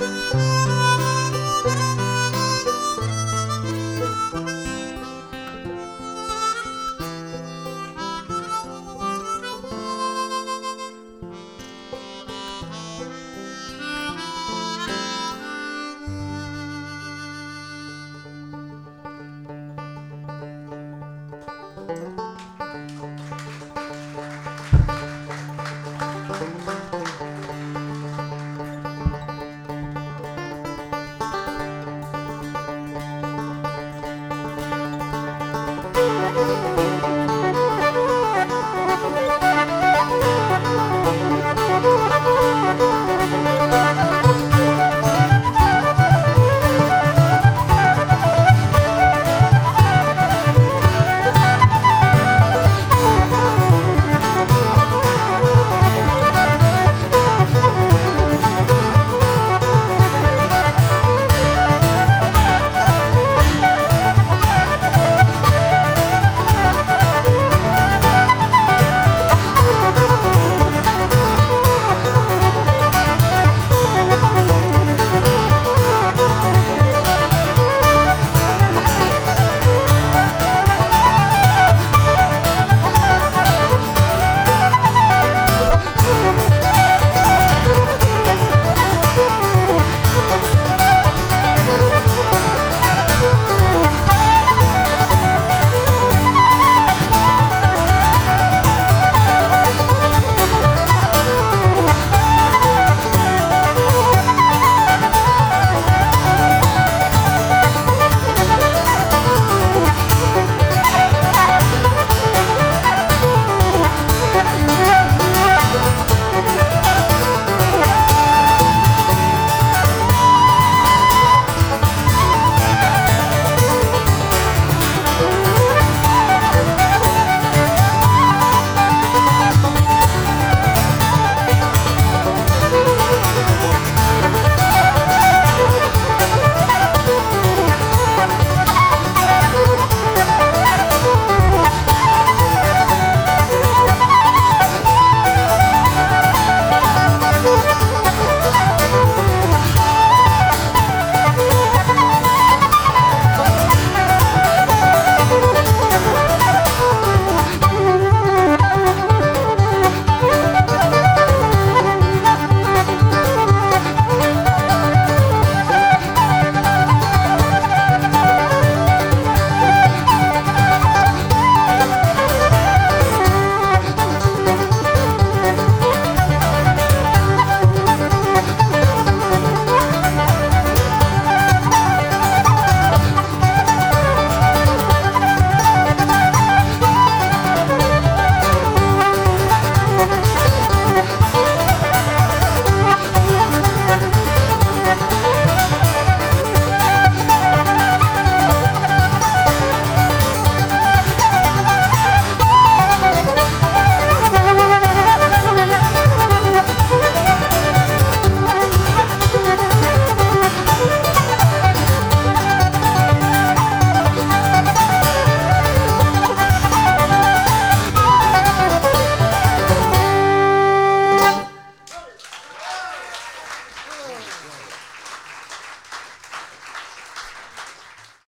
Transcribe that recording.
Música Música